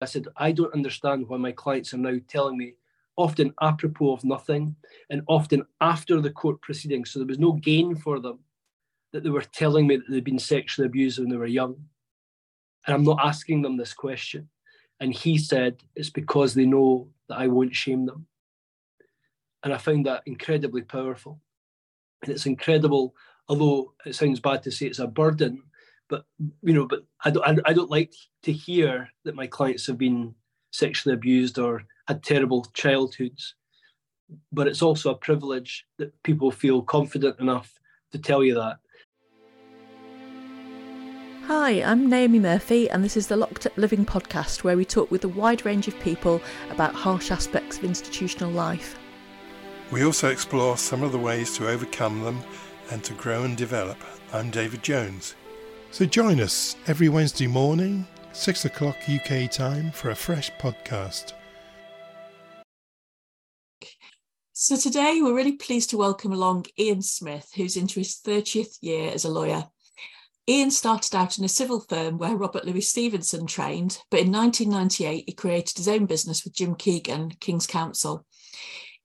I said, I don't understand why my clients are now telling me, often apropos of nothing, and often after the court proceedings, so there was no gain for them, that they were telling me that they'd been sexually abused when they were young. And I'm not asking them this question. And he said, it's because they know that I won't shame them. And I found that incredibly powerful. And it's incredible, although it sounds bad to say it's a burden, but you know, but I don't, I don't like to hear that my clients have been sexually abused or had terrible childhoods. But it's also a privilege that people feel confident enough to tell you that. Hi, I'm Naomi Murphy, and this is the Locked Up Living podcast where we talk with a wide range of people about harsh aspects of institutional life. We also explore some of the ways to overcome them and to grow and develop. I'm David Jones. So join us every Wednesday morning, 6 o'clock UK time, for a fresh podcast. So today we're really pleased to welcome along Iain Smith, who's into his 30th year as a lawyer. Iain started out in a civil firm where Robert Louis Stevenson trained, but in 1998 he created his own business with Jim Keegan, King's Counsel.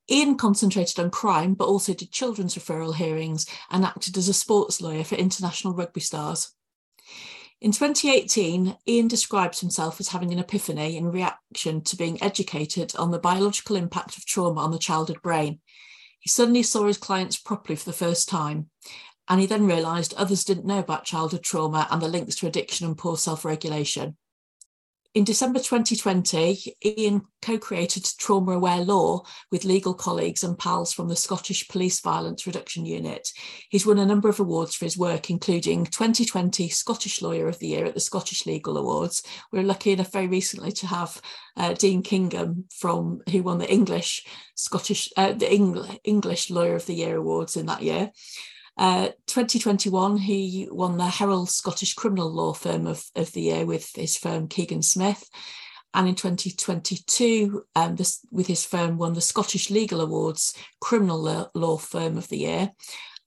Iain concentrated on crime, but also did children's referral hearings and acted as a sports lawyer for international rugby stars. In 2018, Iain describes himself as having an epiphany in reaction to being educated on the biological impact of trauma on the childhood brain. He suddenly saw his clients properly for the first time, and he then realised others didn't know about childhood trauma and the links to addiction and poor self regulation. In December 2020, Iain co created Trauma Aware Law with legal colleagues and pals from the Scottish Police Violence Reduction Unit. He's won a number of awards for his work, including 2020 Scottish Lawyer of the Year at the Scottish Legal Awards. We were lucky enough very recently to have uh, Dean Kingham from who won the English Scottish uh, the English Lawyer of the Year awards in that year. Uh, 2021, he won the Herald Scottish Criminal Law Firm of, of the Year with his firm Keegan Smith. And in 2022, um, this, with his firm, won the Scottish Legal Awards Criminal Law, Firm of the Year.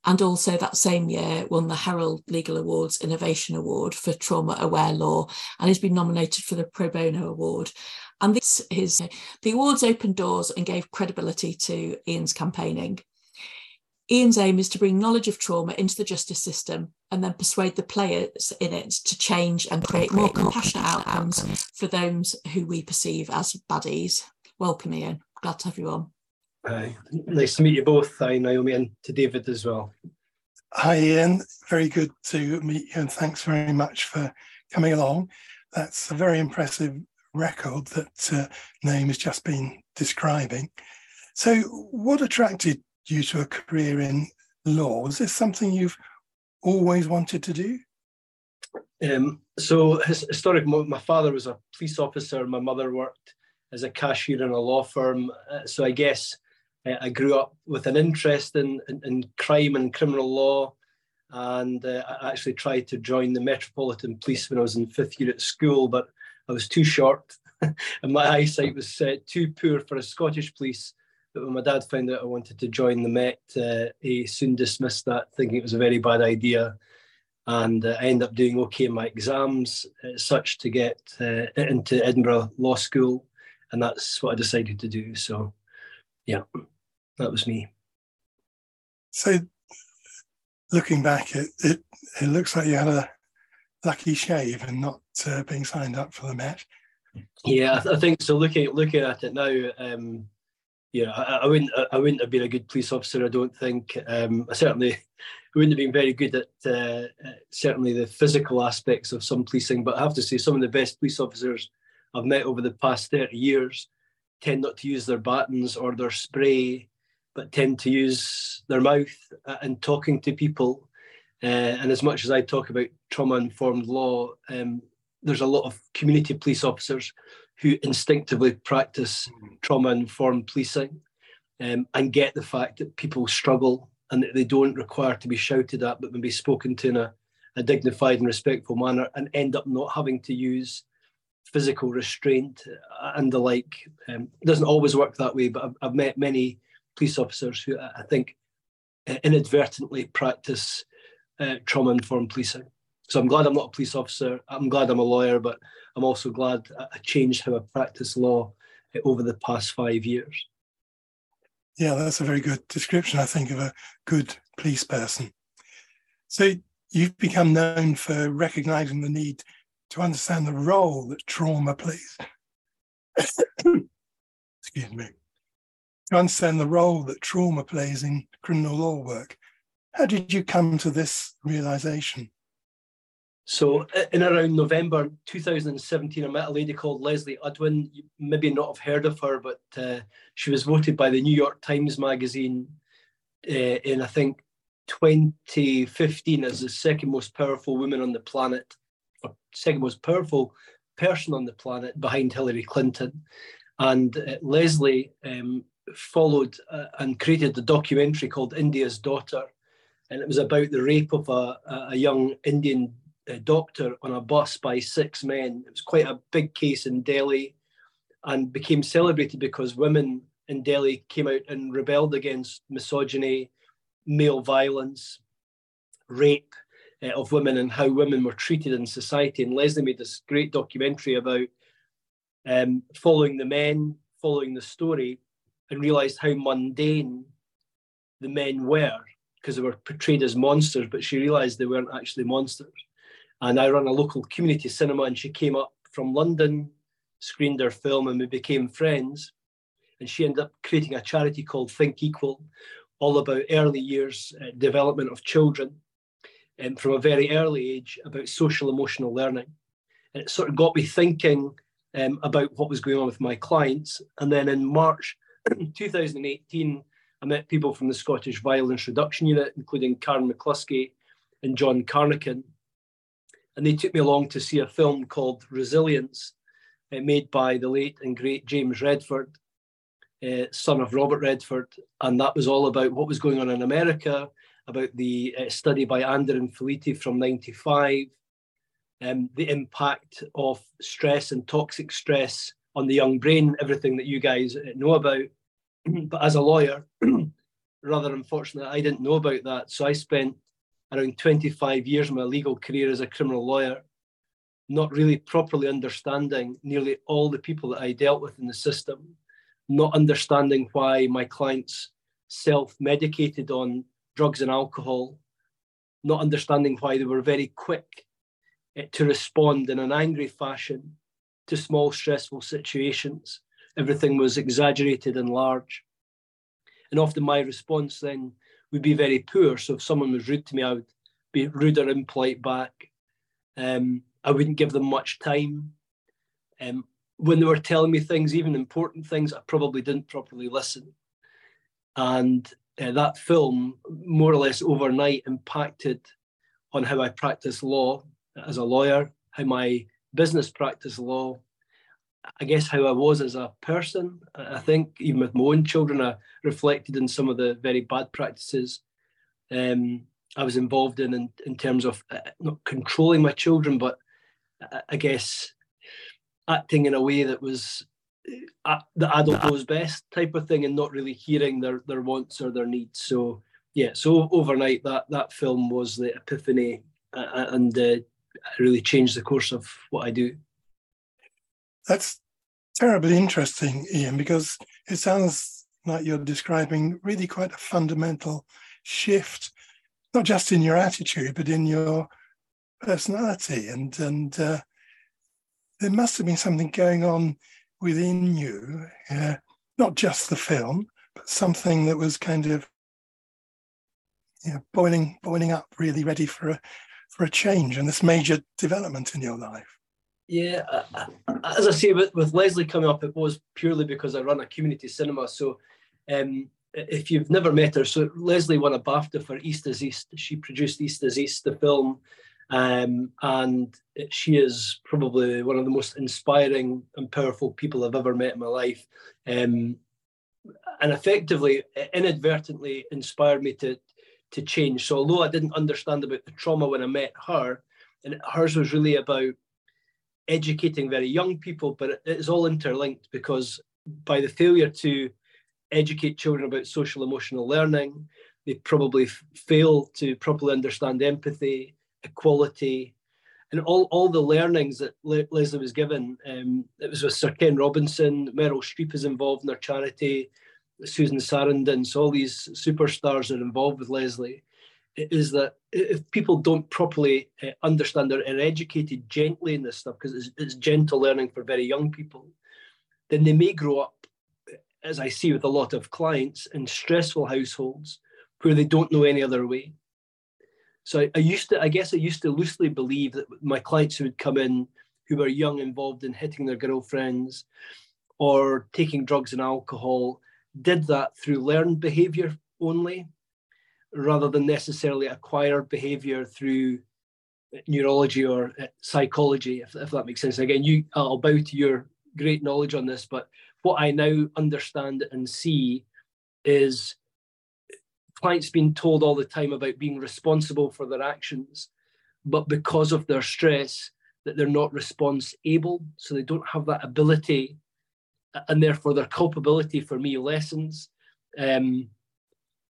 And also that same year, won the Herald Legal Awards Innovation Award for Trauma Aware Law, and he's been nominated for the Pro Bono Award. And this is the awards opened doors and gave credibility to Iain's campaigning. Iain's aim is to bring knowledge of trauma into the justice system and then persuade the players in it to change and create more compassionate outcomes for those who we perceive as baddies. Welcome, Iain. Glad to have you on. Hi, nice to meet you both. Hi, Naomi, and to David as well. Hi, Iain. Very good to meet you, and thanks very much for coming along. That's a very impressive record that uh, Naomi has just been describing. So, what attracted you to a career in law. Was this something you've always wanted to do? Um, so historic. My father was a police officer. My mother worked as a cashier in a law firm. Uh, so I guess uh, I grew up with an interest in, in, in crime and criminal law, and uh, I actually tried to join the Metropolitan Police when I was in fifth year at school, but I was too short, and my eyesight was too poor for a Scottish police. But when my dad found out I wanted to join the Met, uh, he soon dismissed that, thinking it was a very bad idea. And uh, I ended up doing okay in my exams, uh, such to get uh, into Edinburgh Law School. And that's what I decided to do. So, yeah, that was me. So, looking back, it, it, it looks like you had a lucky shave and not uh, being signed up for the Met. Yeah, I, th- I, think so. Looking looking at it now, um, know, I, I, wouldn't I wouldn't have been a good police officer. I don't think. Um, I certainly wouldn't have been very good at uh, uh, certainly the physical aspects of some policing. But I have to say, some of the best police officers I've met over the past thirty years tend not to use their batons or their spray, but tend to use their mouth and talking to people. Uh, and as much as I talk about trauma-informed law, um, there's a lot of community police officers who instinctively practice trauma informed policing um, and get the fact that people struggle and that they don't require to be shouted at, but can be spoken to in a, a dignified and respectful manner and end up not having to use physical restraint and the like. Um, it doesn't always work that way, but I've, I've met many police officers who I think inadvertently practice uh, trauma informed policing. So I'm glad I'm not a police officer. I'm glad I'm a lawyer, but I'm also glad I changed how I practice law eh, over the past five years. Yeah, that's a very good description, I think, of a good police person. So you've become known for recognizing the need to understand the role that trauma plays. Excuse me. To understand the role that trauma plays in criminal law work. How did you come to this realization? So, in around November 2017, I met a lady called Leslee Udwin. You maybe not have heard of her, but uh, she was voted by the New York Times Magazine uh, in, I think, 2015 as the second most powerful woman on the planet, or second most powerful person on the planet behind Hillary Clinton. And uh, Leslee um, followed uh, and created a documentary called India's Daughter. And it was about the rape of a, a young Indian uh, doctor on a bus by six men. It was quite a big case in Delhi and became celebrated because women in Delhi came out and rebelled against misogyny, male violence, rape uh, of women, and how women were treated in society. And Leslee made this great documentary about um, following the men, following the story, and realized how mundane the men were because they were portrayed as monsters, but she realized they weren't actually monsters. And I run a local community cinema, and she came up from London, screened her film, and we became friends. And she ended up creating a charity called Think Equal, all about early years uh, development of children and um, from a very early age about social emotional learning. And it sort of got me thinking um, about what was going on with my clients. And then in March 2018, I met people from the Scottish Violence Reduction Unit, including Karen McCluskey and John Carnochan. And they took me along to see a film called Resilience, uh, made by the late and great James Redford, uh, son of Robert Redford. And that was all about what was going on in America, about the uh, study by Anda and Felitti from 95, um, the impact of stress and toxic stress on the young brain, everything that you guys uh, know about. but as a lawyer, rather unfortunately, I didn't know about that. So I spent around 25 years of my legal career as a criminal lawyer, not really properly understanding nearly all the people that I dealt with in the system, not understanding why my clients self medicated on drugs and alcohol, not understanding why they were very quick Eh, to respond in an angry fashion to small stressful situations. Everything was exaggerated and large. And often my response then would be very poor. So if someone was rude to me, I would be rude or impolite back. Um, I wouldn't give them much time. Um, when they were telling me things, even important things, I probably didn't properly listen. And uh, that film, more or less overnight, impacted on how I practice law as a lawyer, how my business practice law, I guess how I was as a person. I think even with my own children, I reflected in some of the very bad practices um, I was involved in, in, in terms of uh, not controlling my children, but uh, I guess acting in a way that was the adult knows best type of thing, and not really hearing their their wants or their needs. So yeah, so overnight that that film was the epiphany, uh, and really changed the course of what I do. That's terribly interesting, Iain, because it sounds like you're describing really quite a fundamental shift, not just in your attitude, but in your personality. And and uh, there must have been something going on within you, uh, not just the film, but something that was kind of you know, boiling boiling up, really ready for a for a change and this major development in your life? Yeah, uh, uh, as I say, with, with Leslee coming up, it was purely because I run a community cinema. So um, if you've never met her, so Leslee won a BAFTA for East is East. She produced East is East, the film, um, and she is probably one of the most inspiring and powerful people I've ever met in my life. Um, and effectively, inadvertently inspired me to to change. So although I didn't understand about the trauma when I met her, and hers was really about educating very young people, but it is all interlinked because by the failure to educate children about social emotional learning, they probably f- fail to properly understand empathy, equality, and all, all the learnings that Le- Leslee was given, um, it was with Sir Ken Robinson, Meryl Streep is involved in their charity, Susan Sarandon, so all these superstars are involved with Leslee, is that if people don't properly uh, understand or are educated gently in this stuff, because it's, it's gentle learning for very young people, then they may grow up, as I see with a lot of clients, in stressful households where they don't know any other way. So I, I, used to, I guess I used to loosely believe that my clients who would come in who were young, involved in hitting their girlfriends or taking drugs and alcohol, did that through learned behavior only, rather than necessarily acquired behavior through neurology or uh, psychology, if, if that makes sense. Again, you, I'll bow to your great knowledge on this, but what I now understand and see is clients being told all the time about being responsible for their actions, but because of their stress, that they're not response able, so they don't have that ability, and therefore their culpability for me lessens. Um,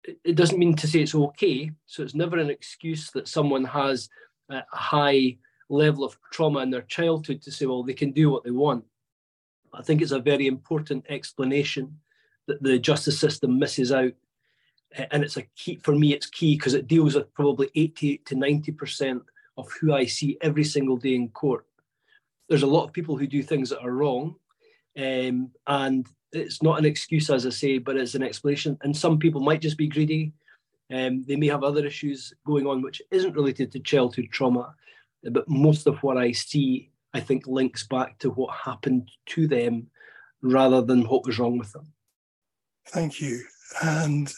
it doesn't mean to say it's okay. So it's never an excuse that someone has a high level of trauma in their childhood to say, well, they can do what they want. I think it's a very important explanation that the justice system misses out. And it's a key for me, it's key because it deals with probably 80 to 90% of who I see every single day in court. There's a lot of people who do things that are wrong. Um, and it's not an excuse, as I say, but it's an explanation. And some people might just be greedy. Um, they may have other issues going on which isn't related to childhood trauma. But most of what I see I think links back to what happened to them rather than what was wrong with them. Thank you. And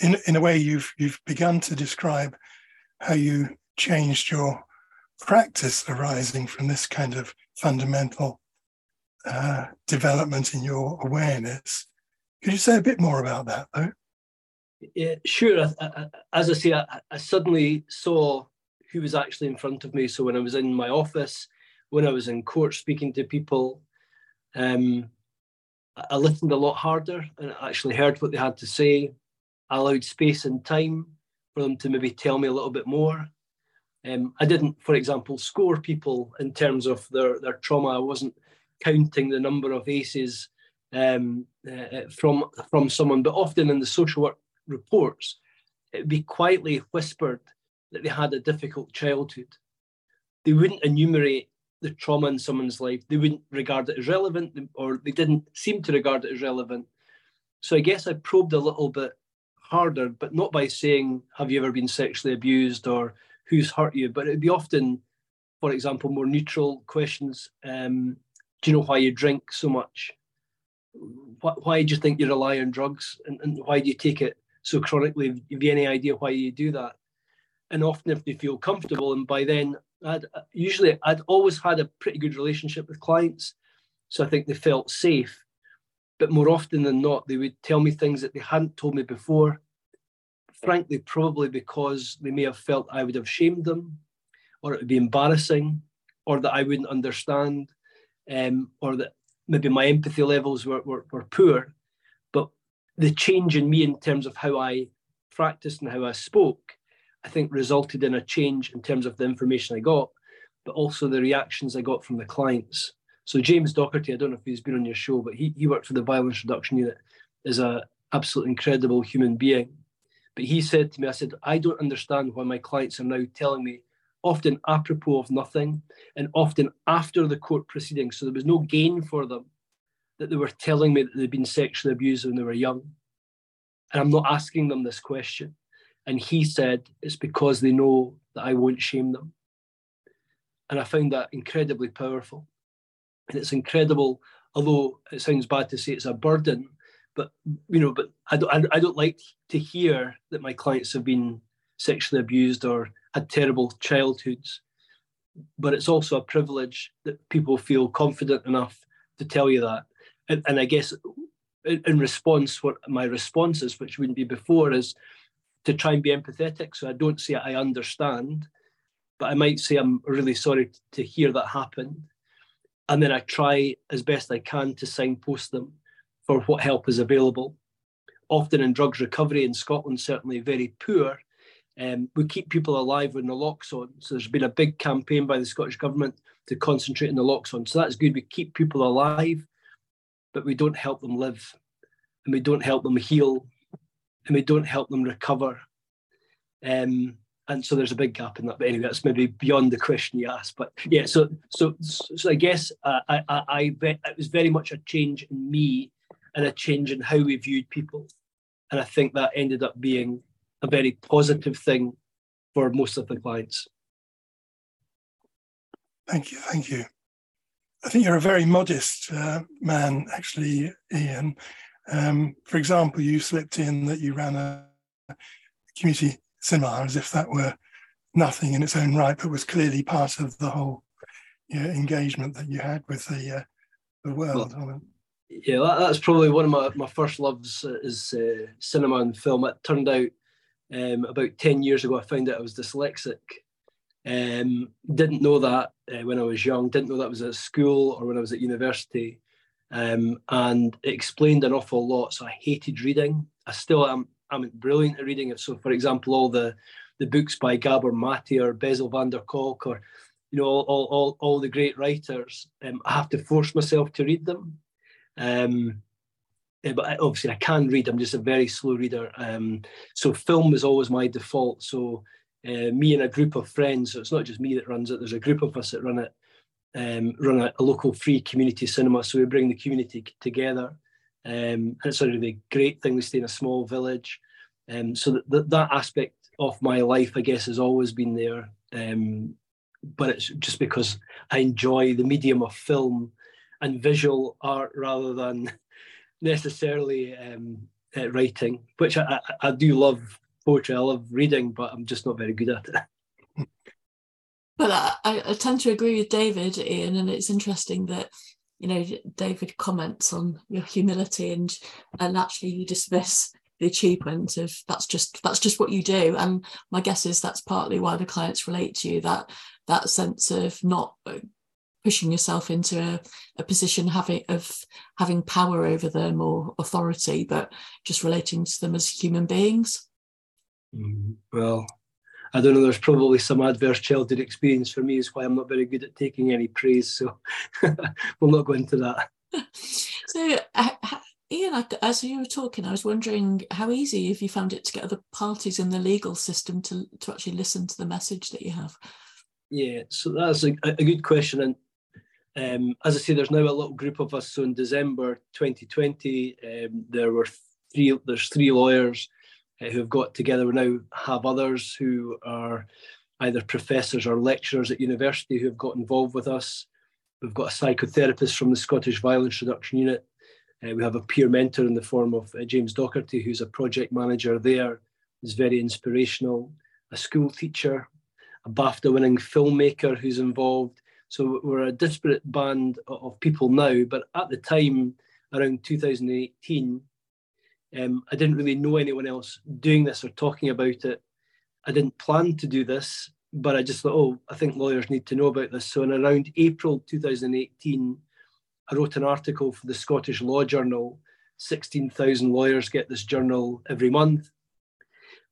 in in a way, you've you've begun to describe how you changed your practice arising from this kind of fundamental uh, development in your awareness. Could you say a bit more about that, though? Yeah, sure. As I say, I, I suddenly saw who was actually in front of me. So when I was in my office, when I was in court speaking to people, um, I listened a lot harder and actually heard what they had to say. I allowed space and time for them to maybe tell me a little bit more. Um, I didn't, for example, score people in terms of their, their trauma. I wasn't counting the number of ACEs um, uh, from from someone, but often in the social work reports, it'd be quietly whispered that they had a difficult childhood. They wouldn't enumerate the trauma in someone's life. They wouldn't regard it as relevant, or they didn't seem to regard it as relevant. So I guess I probed a little bit harder, but not by saying, Have you ever been sexually abused or who's hurt you? But it'd be often, for example, more neutral questions. Um, do you know why you drink so much? Why, why do you think you rely on drugs? And, and why do you take it so chronically? Have you any idea why you do that? and often if they feel comfortable and by then I'd usually I'd always had a pretty good relationship with clients so I think they felt safe but more often than not they would tell me things that they hadn't told me before frankly probably because they may have felt I would have shamed them or it would be embarrassing or that I wouldn't understand um, or that maybe my empathy levels were, were, were poor but the change in me in terms of how I practiced and how I spoke I think resulted in a change in terms of the information I got, but also the reactions I got from the clients. So James Docherty, I don't know if he's been on your show, but he, he worked for the Violence Reduction Unit, is a absolute incredible human being. But he said to me, I said, I don't understand why my clients are now telling me, often apropos of nothing, and often after the court proceedings. So there was no gain for them that they were telling me that they'd been sexually abused when they were young. And I'm not asking them this question. And he said, it's because they know that I won't shame them. And I found that incredibly powerful. And it's incredible, although it sounds bad to say it's a burden, but you know, but I don't, I don't like to hear that my clients have been sexually abused or had terrible childhoods. But it's also a privilege that people feel confident enough to tell you that. And, and I guess in, response, what my response is, which wouldn't be before, is to try and be empathetic. So I don't say I understand, but I might say I'm really sorry to hear that happen. And then I try as best I can to signpost them for what help is available. Often in drugs recovery in Scotland, certainly very poor. Um, we keep people alive when naloxone. So there's been a big campaign by the Scottish Government to concentrate on naloxone. So that's good. We keep people alive, but we don't help them live, and we don't help them heal, and we don't help them recover. Um, and so there's a big gap in that. But anyway, that's maybe beyond the question you asked. But yeah, so so so I guess uh, I, I I it was very much a change in me and a change in how we viewed people, and I think that ended up being a very positive thing for most of the clients. Thank you, thank you. I think you're a very modest uh, man, actually, Iain. Um, for example, you slipped in that you ran a community cinema as if that were nothing in its own right, but was clearly part of the whole you know, engagement that you had with the uh, the world. Well, yeah, that, that's probably one of my, my first loves uh, is uh, cinema and film. It turned out um, about 10 years ago, I found out I was dyslexic. Um, didn't know that uh, when I was young, didn't know that was at school or when I was at university. Um, and it explained an awful lot. So I hated reading. I still am I'm brilliant at reading it. So, for example, all the the books by Gabor Mate or Bessel van der Kolk or you know all all, all the great writers, um, I have to force myself to read them. Um, but obviously, I can read. I'm just a very slow reader. Um, so, film is always my default. So, uh, me and a group of friends. So it's not just me that runs it. There's a group of us that run it. Um, run a, a, local free community cinema. So we bring the community together. Um, and it's a really great thing to stay in a small village. Um, so that, that, that aspect of my life, I guess, has always been there. Um, but it's just because I enjoy the medium of film and visual art rather than necessarily um, uh, writing, which I, I, I, do love poetry. I love reading, but I'm just not very good at it. But I, I tend to agree with David, Iain, and it's interesting that you know david comments on your humility and and actually you dismiss the achievement of that's just that's just what you do and my guess is that's partly why the clients relate to you that that sense of not pushing yourself into a, a position having of having power over them or authority but just relating to them as human beings mm, well I don't know, there's probably some adverse childhood experience for me, is why I'm not very good at taking any praise. So we'll not go into that. So, uh, Iain, as you were talking, I was wondering how easy have you found it to get other parties in the legal system to, to actually listen to the message that you have? Yeah, so that's a, a good question. And um, as I say, there's now a little group of us. So in December 2020, um, there were three. There's three lawyers uh, who have got together. We now have others who are either professors or lecturers at university who have got involved with us. We've got a psychotherapist from the Scottish Violence Reduction Unit. Uh, we have a peer mentor in the form of uh, James Docherty, who's a project manager there, is very inspirational. A school teacher, a BAFTA winning filmmaker who's involved. So we're a disparate band of people now, but at the time, around 2018, um, I didn't really know anyone else doing this or talking about it. I didn't plan to do this, but I just thought, oh, I think lawyers need to know about this. So in around April 2018, I wrote an article for the Scottish Law Journal. 16,000 lawyers get this journal every month.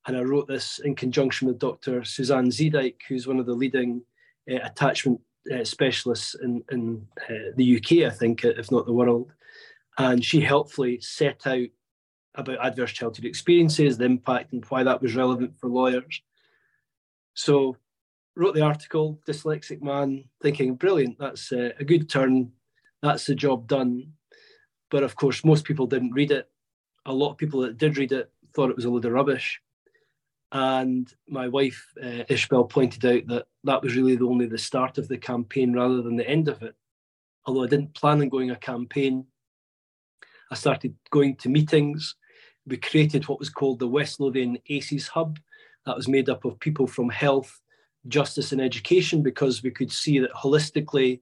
And I wrote this in conjunction with Dr. Suzanne Zeedyk, who's one of the leading uh, attachment uh, specialists in, in uh, the UK, I think, if not the world. And she helpfully set out about adverse childhood experiences, the impact, and why that was relevant for lawyers. So, wrote the article, dyslexic man, thinking, brilliant, that's a, a good turn, that's the job done. But of course, most people didn't read it. A lot of people that did read it thought it was a load of rubbish. And my wife, uh, Ishbel, pointed out that that was really the, only the start of the campaign rather than the end of it. Although I didn't plan on going a campaign, I started going to meetings we created what was called the West Lothian ACES Hub. That was made up of people from health, justice, and education because we could see that holistically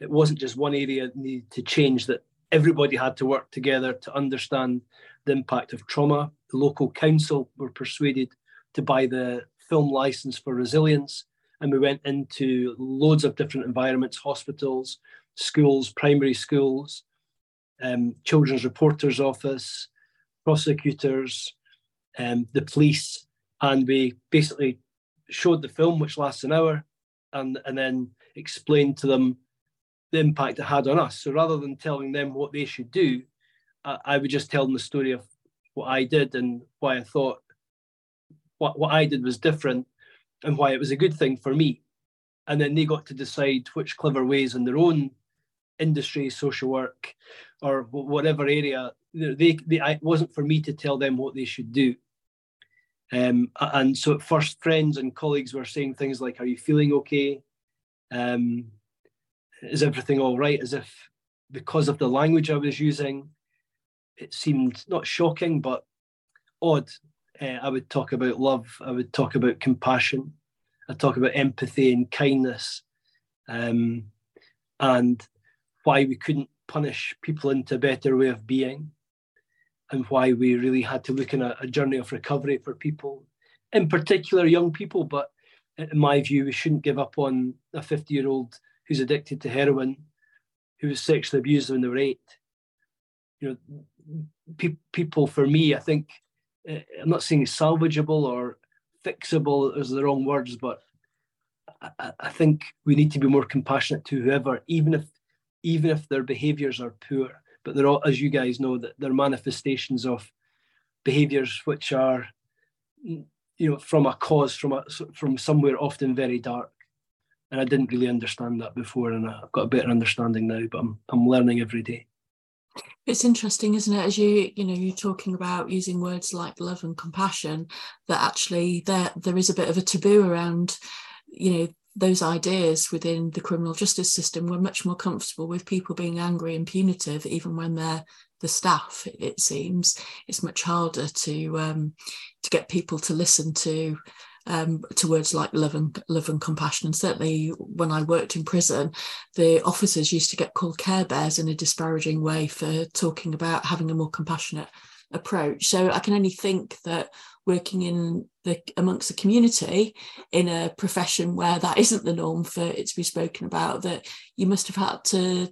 it wasn't just one area that needed to change, that everybody had to work together to understand the impact of trauma. The local council were persuaded to buy the film license for resilience. And we went into loads of different environments hospitals, schools, primary schools, um, children's reporters office, prosecutors, um, the police, and we basically showed the film, which lasts an hour, and and then explained to them the impact it had on us. So rather than telling them what they should do, I, I would just tell them the story of what I did and why I thought what what I did was different and why it was a good thing for me. And then they got to decide which clever ways in their own industry, social work, or whatever area they, they it wasn't for me to tell them what they should do. Um, and so at first, friends and colleagues were saying things like, "Are you feeling okay? Um, is everything all right?" As if because of the language I was using, it seemed not shocking but odd. Uh, I would talk about love. I would talk about compassion. I talk about empathy and kindness, um, and why we couldn't punish people into a better way of being and why we really had to look in a, a journey of recovery for people, in particular young people. But in my view, we shouldn't give up on a 50 year old who's addicted to heroin, who was sexually abused when they were eight. You know, pe- people for me, I think, Eh, I'm not saying salvageable or fixable is the wrong words, but I, I think we need to be more compassionate to whoever, even if even if their behaviors are poor but they're all, as you guys know, that they're manifestations of behaviours which are, you know, from a cause, from a from somewhere often very dark. And I didn't really understand that before, and I've got a better understanding now. But I'm I'm learning every day. It's interesting, isn't it? As you you know, you're talking about using words like love and compassion, that actually there there is a bit of a taboo around, you know, those ideas within the criminal justice system we're much more comfortable with people being angry and punitive, even when they're the staff. It seems it's much harder to um, to get people to listen to um, to words like love and love and compassion. And certainly, when I worked in prison, the officers used to get called care bears in a disparaging way for talking about having a more compassionate approach. So I can only think that working in the amongst the community in a profession where that isn't the norm for it to be spoken about, that you must have had to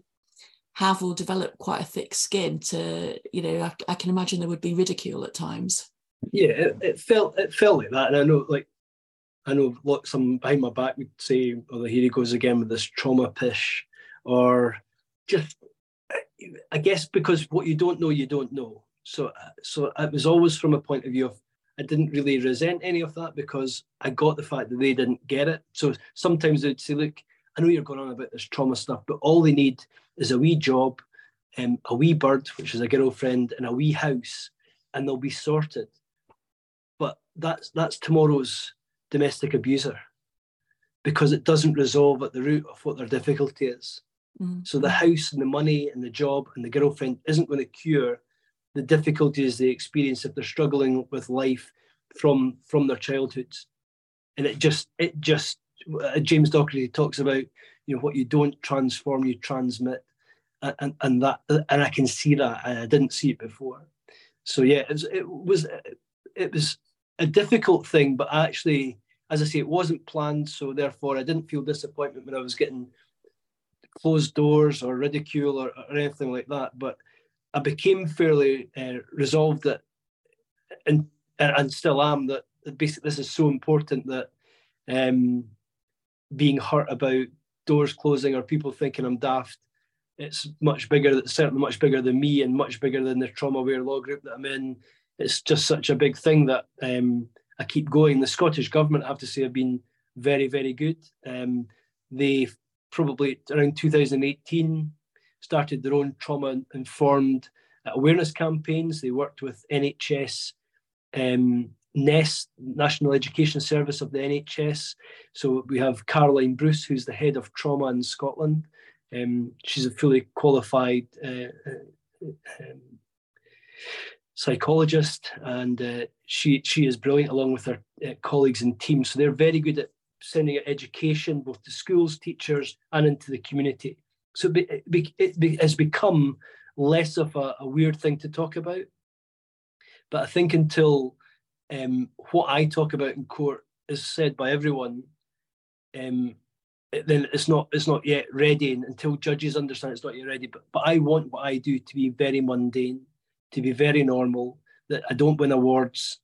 have or develop quite a thick skin to, you know, I, I can imagine there would be ridicule at times. Yeah, it, it, felt it felt like that, and I know like I know what some behind my back would say, "Oh, here he goes again with this trauma pish," or just I guess because what you don't know, you don't know. So, so it was always from a point of view of I didn't really resent any of that because I got the fact that they didn't get it. So sometimes they'd say, "Look, I know you're going on about this trauma stuff, but all they need is a wee job, um, a wee bird, which is a girlfriend, and a wee house, and they'll be sorted." But that's that's tomorrow's domestic abuser because it doesn't resolve at the root of what their difficulty is. Mm-hmm. So the house and the money and the job and the girlfriend isn't going to cure the difficulties they experience if they're struggling with life from from their childhoods and it just it just uh, james docherty talks about you know what you don't transform you transmit and and that and i can see that i didn't see it before so yeah it was it was, it was a difficult thing but actually as i say it wasn't planned so therefore i didn't feel disappointment when i was getting closed doors or ridicule or, or anything like that but I became fairly uh, resolved that, and and still am that basically this is so important that um, being hurt about doors closing or people thinking I'm daft, it's much bigger. Certainly much bigger than me and much bigger than the trauma aware law group that I'm in. It's just such a big thing that um, I keep going. The Scottish government, I have to say, have been very, very good. Um, they probably around 2018 started their own trauma informed awareness campaigns. They worked with NHS um, NEST, National Education Service of the NHS. So we have Caroline Bruce, who's the head of trauma in Scotland. Um, she's a fully qualified uh, uh, um, psychologist, and uh, she she is brilliant along with her uh, colleagues and team. So they're very good at sending out education both to schools, teachers, and into the community. So it, be, it be, has become less of a, a, weird thing to talk about. But I think until um, what I talk about in court is said by everyone, um, then it's not it's not yet ready. And until judges understand it's not yet ready. But but I want what I do to be very mundane, to be very normal. That I don't win awards.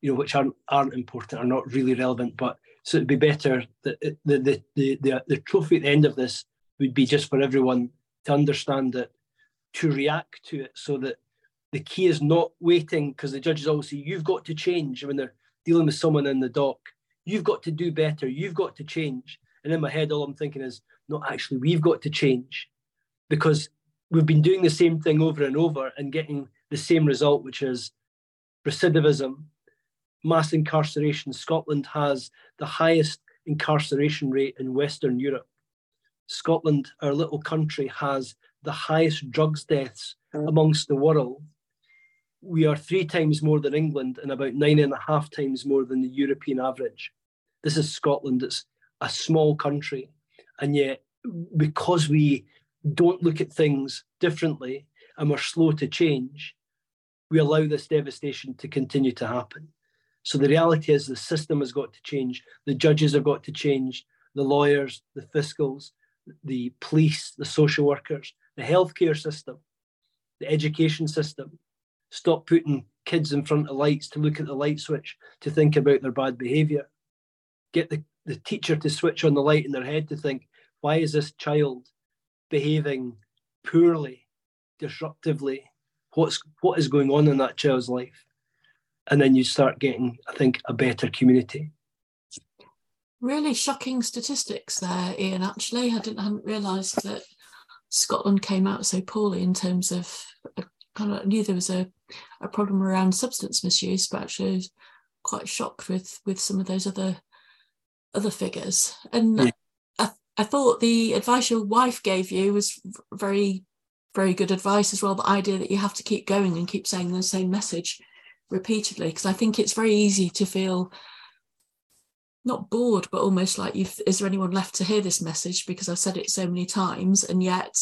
you know, which aren't aren't important, are not really relevant. But so it'd be better that uh, the the the the, the trophy at the end of this would be just for everyone to understand it, to react to it, so that the key is not waiting because the judges always say you've got to change when they're dealing with someone in the dock. You've got to do better. You've got to change. And in my head, all I'm thinking is, no, actually, we've got to change because we've been doing the same thing over and over and getting the same result, which is recidivism, mass incarceration. Scotland has the highest incarceration rate in Western Europe. Scotland, our little country, has the highest drugs deaths mm. amongst the world. We are three times more than England and about nine and a half times more than the European average. This is Scotland. It's a small country. And yet, because we don't look at things differently and we're slow to change, we allow this devastation to continue to happen. So the reality is the system has got to change. The judges have got to change. The lawyers, the fiscals, the police, the social workers, the healthcare system, the education system. Stop putting kids in front of lights to look at the light switch to think about their bad behavior. Get the, the teacher to switch on the light in their head to think, why is this child behaving poorly, disruptively? What's what is going on in that child's life? And then you start getting, I think, a better community. Really shocking statistics there, Iain. Actually, I didn't I hadn't realised that Scotland came out so poorly in terms of. I kind of knew there was a, a problem around substance misuse, but actually, was quite shocked with with some of those other other figures. And yeah. I, thought the advice your wife gave you was very very good advice as well. The idea that you have to keep going and keep saying the same message repeatedly, because I think it's very easy to feel not bored, but almost like you've, is there anyone left to hear this message? Because I've said it so many times, and yet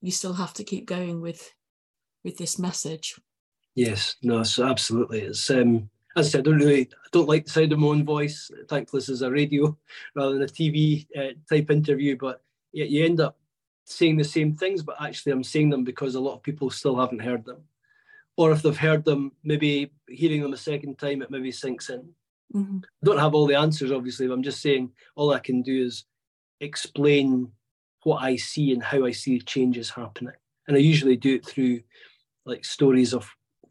you still have to keep going with with this message. Yes, no, so absolutely. It's um as I said, I don't really, I don't like the sound of my own voice. Thankfully, this is a radio rather than a TV uh, type interview, but yeah, you end up saying the same things, but actually I'm saying them because a lot of people still haven't heard them. Or if they've heard them, maybe hearing them a second time, it maybe sinks in. Mm-hmm. I don't have all the answers, obviously, but I'm just saying all I can do is explain what I see and how I see changes happening. And I usually do it through like stories of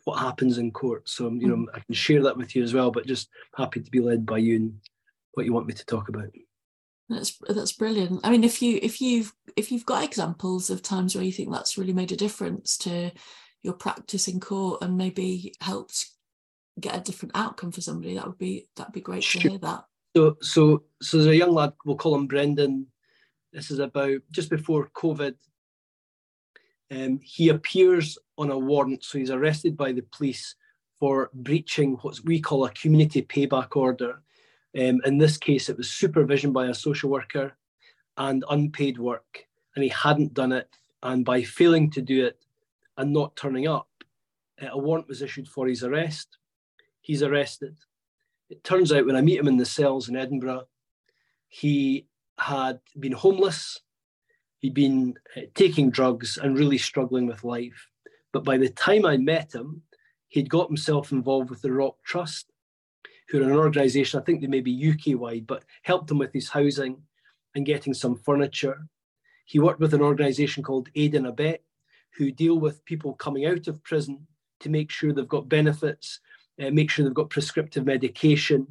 what happens in court. So you know, mm-hmm. I can share that with you as well. But just happy to be led by you and what you want me to talk about. That's that's brilliant. I mean, if you if you've if you've got examples of times where you think that's really made a difference to your practice in court and maybe helped get a different outcome for somebody, that would be that'd be great sure. to hear that. So so so there's a young lad, we'll call him Brendan. This is about just before COVID. Um, he appears on a warrant, so he's arrested by the police for breaching what we call a community payback order. Um, in this case, it was supervision by a social worker and unpaid work, and he hadn't done it. And by failing to do it and not turning up, a warrant was issued for his arrest he's arrested. It turns out when I meet him in the cells in Edinburgh, he had been homeless, he'd been uh, taking drugs and really struggling with life. But by the time I met him, he'd got himself involved with the Rock Trust, who are an organisation, I think they may be UK wide, but helped him with his housing and getting some furniture. He worked with an organisation called Aid and Abet, who deal with people coming out of prison to make sure they've got benefits uh, make sure they've got prescriptive medication,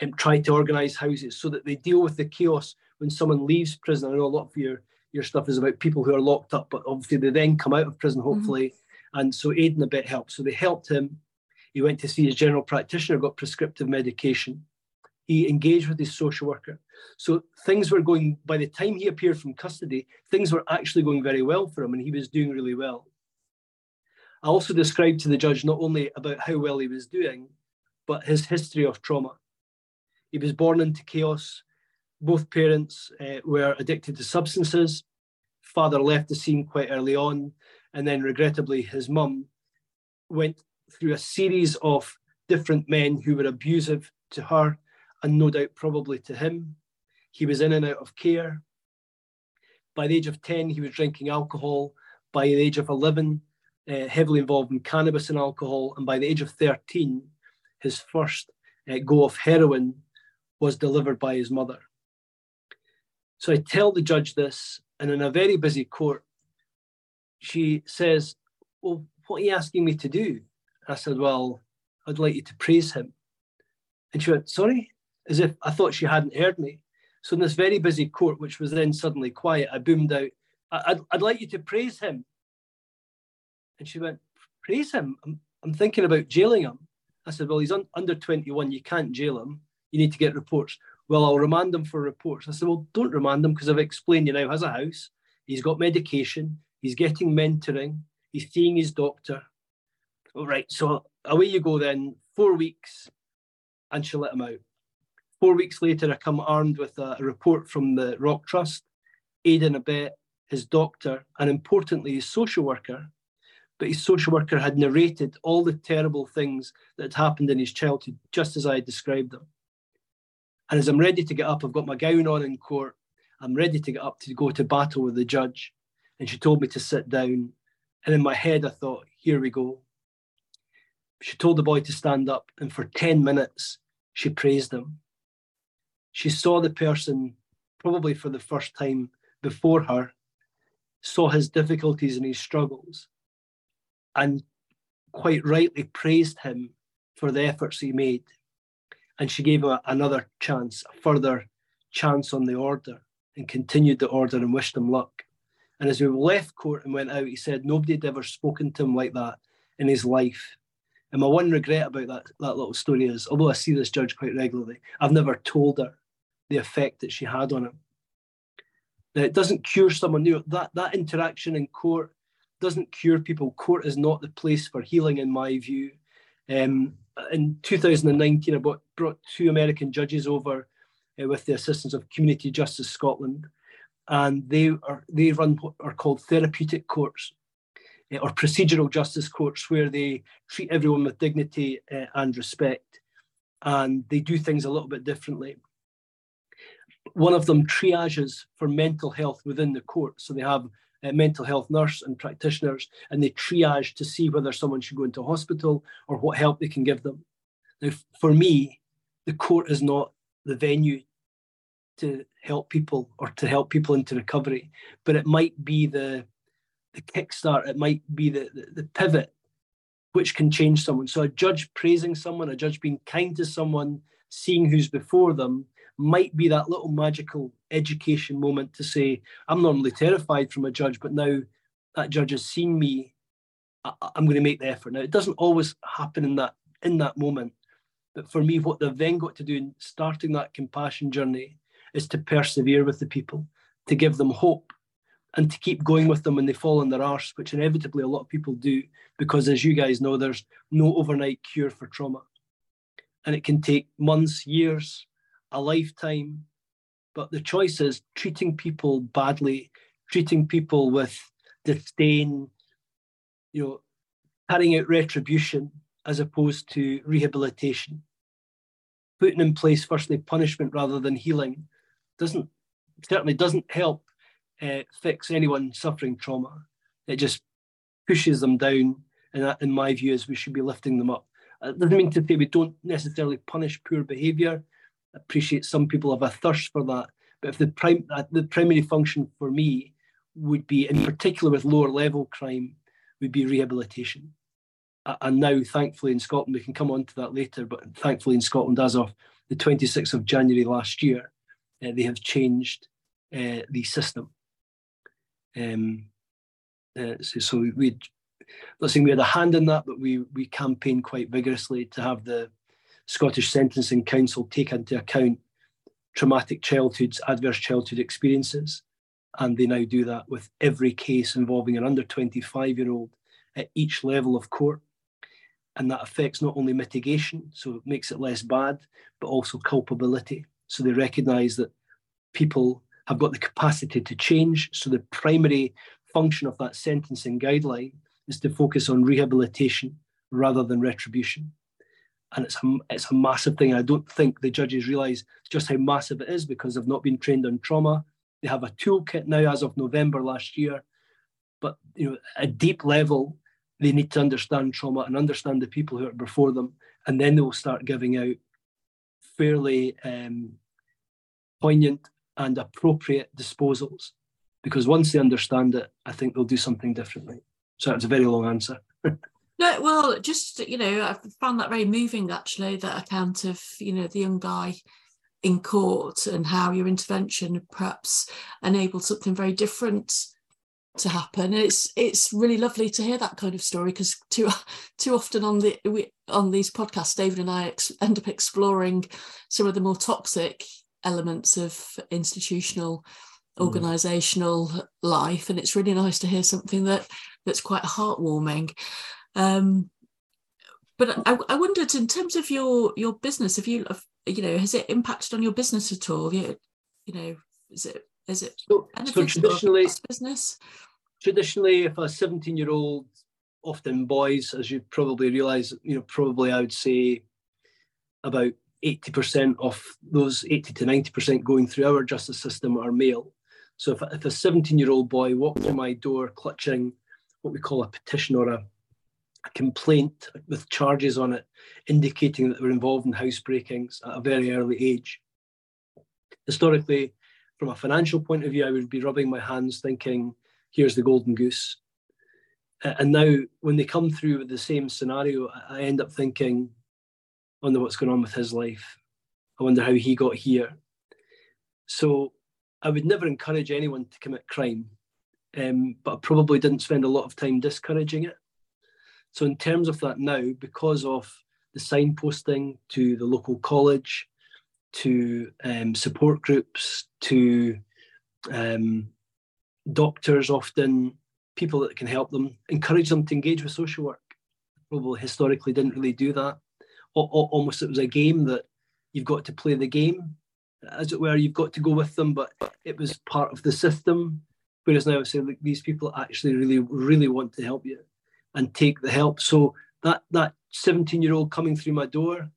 and try to organise houses so that they deal with the chaos when someone leaves prison. I know a lot of your your stuff is about people who are locked up, but obviously they then come out of prison, mm-hmm. hopefully. Mm-hmm. And so Aid and Abet helped. So they helped him. He went to see his general practitioner, got prescriptive medication. He engaged with his social worker. So things were going, by the time he appeared from custody, things were actually going very well for him and he was doing really well. I also described to the judge not only about how well he was doing, but his history of trauma. He was born into chaos. Both parents uh, were addicted to substances. Father left the scene quite early on, and then regrettably, his mum went through a series of different men who were abusive to her, and no doubt probably to him. He was in and out of care. By the age of 10, he was drinking alcohol. By the age of 11, uh, heavily involved in cannabis and alcohol. And by the age of 13, his first uh, go of heroin was delivered by his mother. So I tell the judge this, and in a very busy court, she says, Well, what are you asking me to do? I said, Well, I'd like you to praise him. And she went, Sorry? As if I thought she hadn't heard me. So in this very busy court, which was then suddenly quiet, I boomed out, I'd, I'd like you to praise him. And she went, Praise him? I'm, I'm thinking about jailing him. I said, Well, he's un- under 21. You can't jail him. You need to get reports. Well, I'll remand him for reports. I said, Well, don't remand him because I've explained you now has a house. He's got medication. He's getting mentoring. He's seeing his doctor. All right. So away you go then. Four weeks, and she let him out. Four weeks later, I come armed with a, a report from the Rock Trust, Aid and Abet, his doctor, and importantly, his social worker, but his social worker had narrated all the terrible things that had happened in his childhood, just as I had described them. And as I'm ready to get up, I've got my gown on in court. I'm ready to get up to go to battle with the judge. And she told me to sit down. And in my head, I thought, here we go. She told the boy to stand up. And for 10 minutes, she praised him. She saw the person, probably for the first time before her, saw his difficulties and his struggles, and quite rightly praised him for the efforts he made. And she gave him another chance, a further chance on the order, and continued the order and wished him luck. And as we left court and went out, he said nobody had ever spoken to him like that in his life. And my one regret about that, that little story is, although I see this judge quite regularly, I've never told her the effect that she had on him. Now, it doesn't cure someone new. That, that interaction in court doesn't cure people. Court is not the place for healing, in my view. Um, in 2019, I brought, brought two American judges over uh, with the assistance of Community Justice Scotland, and they are they run what are called therapeutic courts uh, or procedural justice courts, where they treat everyone with dignity uh, and respect, and they do things a little bit differently. One of them triages for mental health within the court, so they have uh, mental health nurse and practitioners, and they triage to see whether someone should go into hospital or what help they can give them. Now, for me, the court is not the venue to help people or to help people into recovery, but it might be the the kickstart. It might be the, the, the pivot which can change someone. So a judge praising someone, a judge being kind to someone, seeing who's before them, might be that little magical education moment to say, I'm normally terrified from a judge, but now that judge has seen me, I, am going to make the effort. Now it doesn't always happen in that in that moment. But for me, what they've then got to do in starting that compassion journey is to persevere with the people, to give them hope, and to keep going with them when they fall on their arse, which inevitably a lot of people do, because as you guys know, there's no overnight cure for trauma. And it can take months, years, a lifetime. But the choice is treating people badly, treating people with disdain, you know, carrying out retribution as opposed to rehabilitation. Putting in place, firstly, punishment rather than healing doesn't certainly doesn't help uh, fix anyone suffering trauma. It just pushes them down, and that, in my view, is we should be lifting them up. It doesn't mean to say we don't necessarily punish poor behaviour appreciate some people have a thirst for that. But if the prime uh, the primary function for me would be, in particular with lower level crime, would be rehabilitation. And now, thankfully, in Scotland, we can come on to that later. But thankfully, in Scotland, as of the 26th of January last year, uh, they have changed uh, the system. Um, uh, so, so we, let's we had a hand in that, but we we campaigned quite vigorously to have the Scottish Sentencing Council take into account traumatic childhoods, adverse childhood experiences. And they now do that with every case involving an under 25 year old at each level of court. And that affects not only mitigation, so it makes it less bad, but also culpability. So they recognize that people have got the capacity to change. So the primary function of that sentencing guideline is to focus on rehabilitation rather than retribution and it's a, it's a massive thing. I don't think the judges realise just how massive it is because they've not been trained on trauma. They have a toolkit now as of November last year, but you know, a deep level, they need to understand trauma and understand the people who are before them, and then they will start giving out fairly um, poignant and appropriate disposals. Because once they understand it, I think they'll do something differently. So that's a very long answer. no, well, just you know, I found that very moving actually. That account of you know the young guy in court and how your intervention perhaps enabled something very different to happen. And it's it's really lovely to hear that kind of story because too too often on the we, on these podcasts, David and I ex- end up exploring some of the more toxic elements of institutional mm. organizational life and it's really nice to hear something that that's quite heartwarming um, but I, I, wondered in terms of your your business have you you know has it impacted on your business at all? You, you know is it is it so, so traditionally business? Traditionally if a 17 year old often boys as you probably realize you know probably i would say about 80% of those 80 to 90% going through our justice system are male. So if, if a 17 year old boy walked to my door clutching what we call a petition or a, a complaint with charges on it indicating that they were involved in housebreakings at a very early age historically from a financial point of view, I would be rubbing my hands thinking, here's the golden goose. And now, when they come through with the same scenario, I end up thinking, I wonder what's going on with his life. I wonder how he got here. So, I would never encourage anyone to commit crime, um, but I probably didn't spend a lot of time discouraging it. So, in terms of that now, because of the signposting to the local college, to um, support groups, to um, doctors, often people that can help them, encourage them to engage with social work. Probably historically didn't really do that. O- almost it was a game that you've got to play the game, as it were. You've got to go with them, but it was part of the system. Whereas now I say, look, these people actually really, really want to help you and take the help. So that that 17 year old coming through my door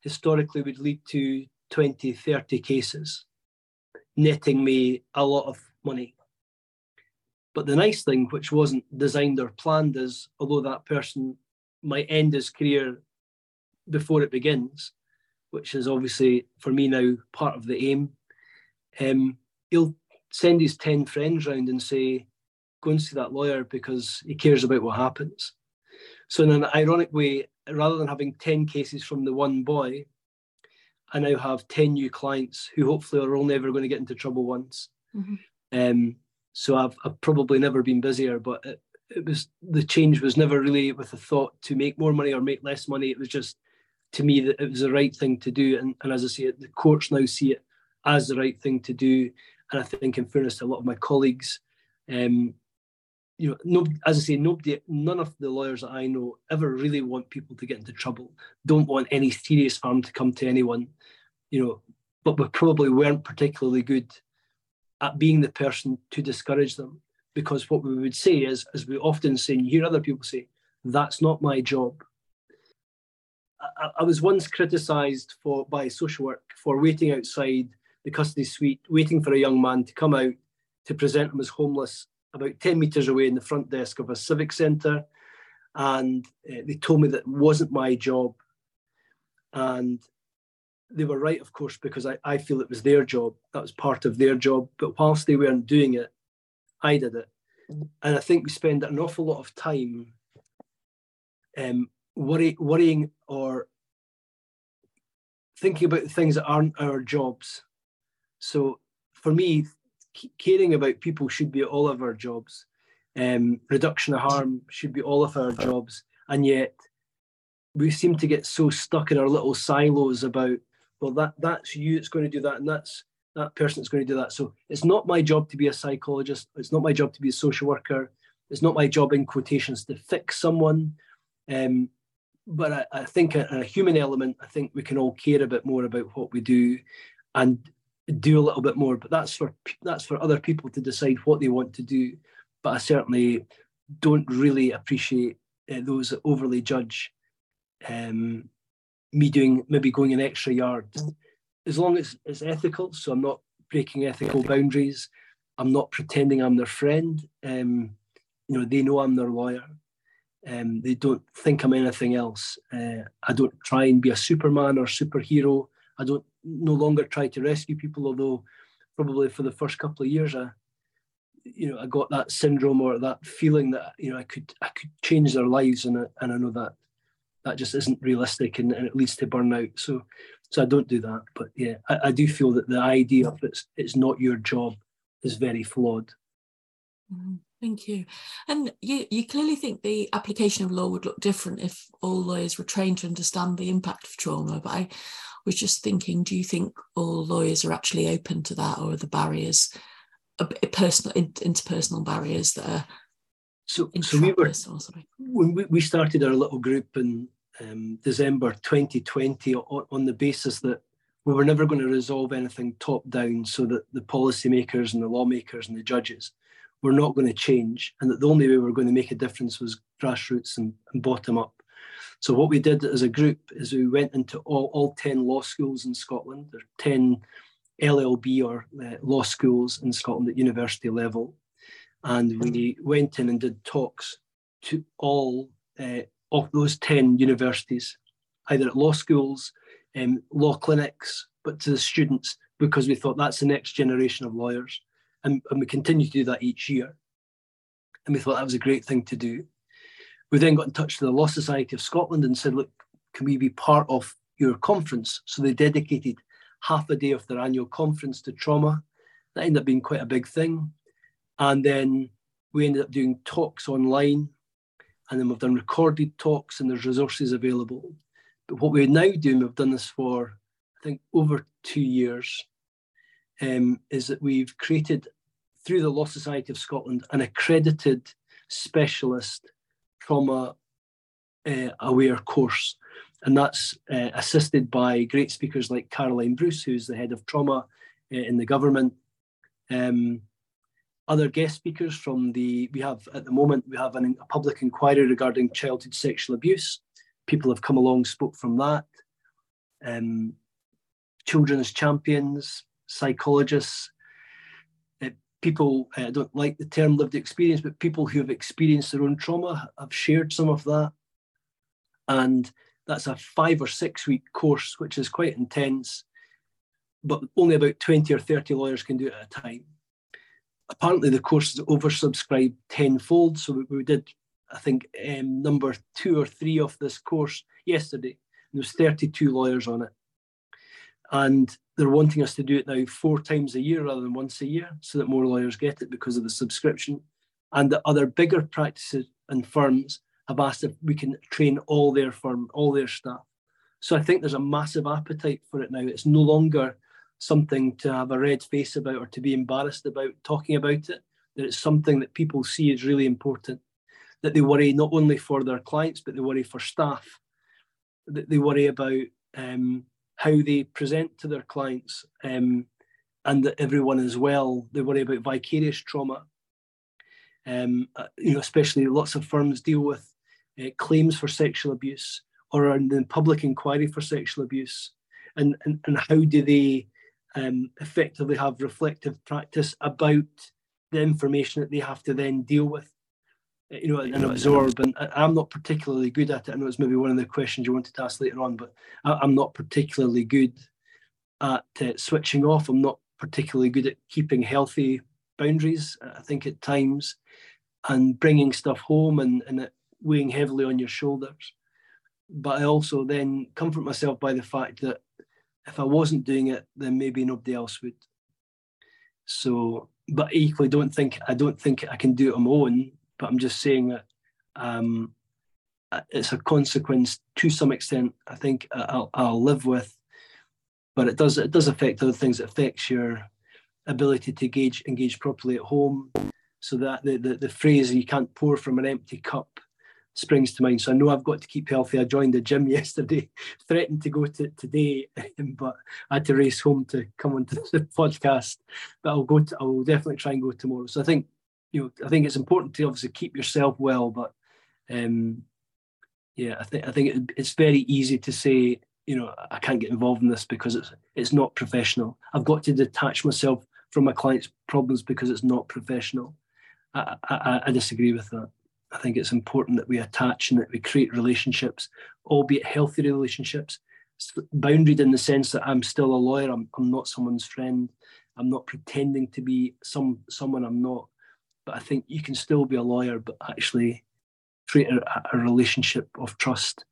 historically would lead to 20, 30 cases, netting me a lot of money. But the nice thing, which wasn't designed or planned, is although that person might end his career before it begins, which is obviously for me now part of the aim, um, he'll send his 10 friends round and say, go and see that lawyer because he cares about what happens. So, in an ironic way, rather than having 10 cases from the one boy, I now have 10 new clients who hopefully are all never going to get into trouble once. Mm-hmm. Um, so I've, I've probably never been busier, but it, it was the change was never really with a thought to make more money or make less money. It was just to me that it was the right thing to do. And, and as I say, the courts now see it as the right thing to do. And I think, in fairness to a lot of my colleagues, um, you know, no, as I say, nobody, none of the lawyers that I know ever really want people to get into trouble. Don't want any serious harm to come to anyone, you know. But we probably weren't particularly good at being the person to discourage them, because what we would say is, as we often say, and you hear other people say, "That's not my job." I, I was once criticised for by social work for waiting outside the custody suite, waiting for a young man to come out to present him as homeless about 10 metres away in the front desk of a civic centre. And uh, they told me that wasn't my job. And they were right, of course, because I, I feel it was their job. That was part of their job. But whilst they weren't doing it, I did it. And I think we spend an awful lot of time um, worry, worrying or thinking about the things that aren't our jobs. So for me, caring about people should be all of our jobs. Um, reduction of harm should be all of our jobs, and yet we seem to get so stuck in our little silos about well that that's you it's going to do that and that's that person that's going to do that. So it's not my job to be a psychologist. It's not my job to be a social worker. It's not my job in quotations to fix someone. Um, but I, I think a, a, human element i think we can all care a bit more about what we do. And do a little bit more but that's for that's for other people to decide what they want to do. But i certainly don't really appreciate uh, those that overly judge um, me doing maybe going an extra yard. As long as it's ethical so i'm not breaking ethical boundaries. I'm not pretending i'm their friend. Um, you know they know i'm their lawyer. Um, they don't think I'm anything else. Uh, I don't try and be a Superman or superhero. I don't no longer try to rescue people, although probably for the first couple of years, I, you know, I got that syndrome or that feeling that you know I could I could change their lives, and I, and I know that that just isn't realistic, and, and it leads to burnout. So, so I don't do that. But yeah, I, I do feel that the idea of it's it's not your job is very flawed. Mm-hmm. Thank you. And you, you clearly think the application of law would look different if all lawyers were trained to understand the impact of trauma. But I was just thinking, do you think all lawyers are actually open to that, or are the barriers, personal interpersonal barriers that are so, so we were when we, we started our little group in um, December 2020 on, on, the basis that we were never going to resolve anything top down, so that the policymakers and the lawmakers and the judges were not going to change, and that the only way we were going to make a difference was grassroots and, and bottom up. So what we did as a group is we went into all, all 10 law schools in Scotland. There are 10 LLB or uh, law schools in Scotland at university level. And we went in and did talks to all uh, of those 10 universities, either at law schools, um, law clinics, but to the students, because we thought that's the next generation of lawyers. And, and we continue to do that each year. And we thought that was a great thing to do. We then got in touch with the Law Society of Scotland and said, look, can we be part of your conference? So they dedicated half a day of their annual conference to trauma. That ended up being quite a big thing. And then we ended up doing talks online. And then we've done recorded talks and there's resources available. But what we're now doing, we've done this for, I think, over two years, um, is that we've created, through the Law Society of Scotland, an accredited specialist trauma uh, aware course. And that's uh, assisted by great speakers like Caroline Bruce, who's the head of trauma uh, in the government. Um, other guest speakers from the, we have at the moment, we have an, a public inquiry regarding childhood sexual abuse. People have come along, spoke from that. Um, children's champions, psychologists, people uh, don't like the term lived experience, but people who have experienced their own trauma have shared some of that. And that's a five or six week course, which is quite intense, but only about 20 or 30 lawyers can do it at a time. Apparently, the course is oversubscribed tenfold. So we, we did, I think, um, number two or three of this course yesterday. There was 32 lawyers on it. And they're wanting us to do it now four times a year rather than once a year so that more lawyers get it because of the subscription. And the other bigger practices and firms have asked if we can train all their firm, all their staff. So I think there's a massive appetite for it now. It's no longer something to have a red face about or to be embarrassed about talking about it. That it's something that people see as really important. That they worry not only for their clients, but they worry for staff. That they worry about um, how they present to their clients um, and that everyone as well. They worry about vicarious trauma. Um, uh, you know, especially lots of firms deal with uh, claims for sexual abuse or in the public inquiry for sexual abuse, and and, and how do they um, effectively have reflective practice about the information that they have to then deal with you know, and absorb. And I'm not particularly good at it. I know it's maybe one of the questions you wanted to ask later on, but I'm not particularly good at uh, switching off. I'm not particularly good at keeping healthy boundaries. I think at times, and bringing stuff home and, and it weighing heavily on your shoulders. But I also then comfort myself by the fact that if I wasn't doing it, then maybe nobody else would. So, but equally, don't think I don't think I can do it on my own but I'm just saying that um, it's a consequence to some extent. I think I'll, I'll live with, but it does it does affect other things. It affects your ability to engage engage properly at home. So that the, the, the phrase "you can't pour from an empty cup" springs to mind. So I know I've got to keep healthy. I joined the gym yesterday, threatened to go to today, but I had to race home to come onto the podcast. But I'll go. To, I will definitely try and go tomorrow. So I think you know, I think it's important to obviously keep yourself well, but um, yeah, I think I think it, it's very easy to say, you know, I can't get involved in this because it's it's not professional. I've got to detach myself from my clients' problems because it's not professional. I, I, I disagree with that. I think it's important that we attach and that we create relationships, albeit healthy relationships, boundaried in the sense that I'm still a lawyer. I'm, I'm not someone's friend. I'm not pretending to be some someone I'm not. But I think you can still be a lawyer, but actually create a, a relationship of trust,